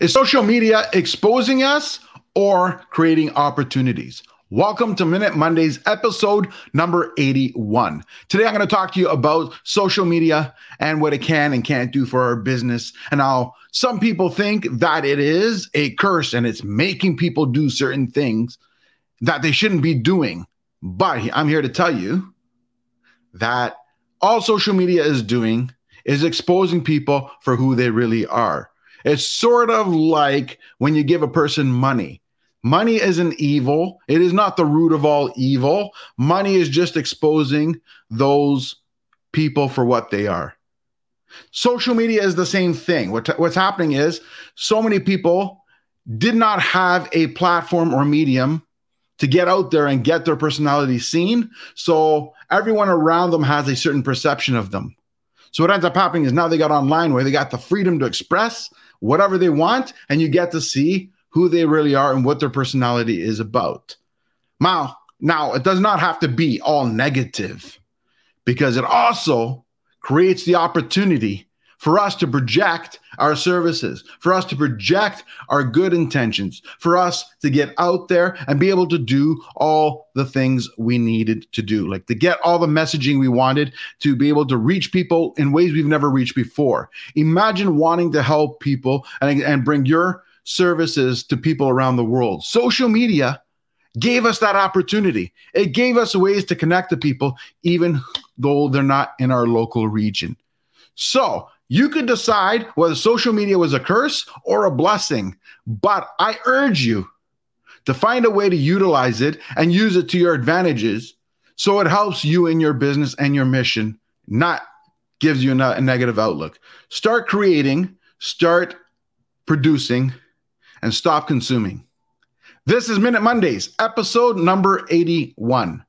Is social media exposing us or creating opportunities? Welcome to Minute Mondays, episode number 81. Today, I'm going to talk to you about social media and what it can and can't do for our business, and how some people think that it is a curse and it's making people do certain things that they shouldn't be doing. But I'm here to tell you that all social media is doing is exposing people for who they really are. It's sort of like when you give a person money. Money isn't evil. It is not the root of all evil. Money is just exposing those people for what they are. Social media is the same thing. What, what's happening is so many people did not have a platform or medium to get out there and get their personality seen. So everyone around them has a certain perception of them. So what ends up happening is now they got online where they got the freedom to express whatever they want, and you get to see who they really are and what their personality is about. Now, now it does not have to be all negative because it also creates the opportunity for us to project our services, for us to project our good intentions, for us to get out there and be able to do all the things we needed to do, like to get all the messaging we wanted, to be able to reach people in ways we've never reached before. Imagine wanting to help people and, and bring your services to people around the world. Social media gave us that opportunity. It gave us ways to connect to people, even though they're not in our local region. So, you could decide whether social media was a curse or a blessing, but I urge you to find a way to utilize it and use it to your advantages so it helps you in your business and your mission, not gives you a, negative outlook. Start creating, start producing, and stop consuming. This is Minute Mondays, episode number 81.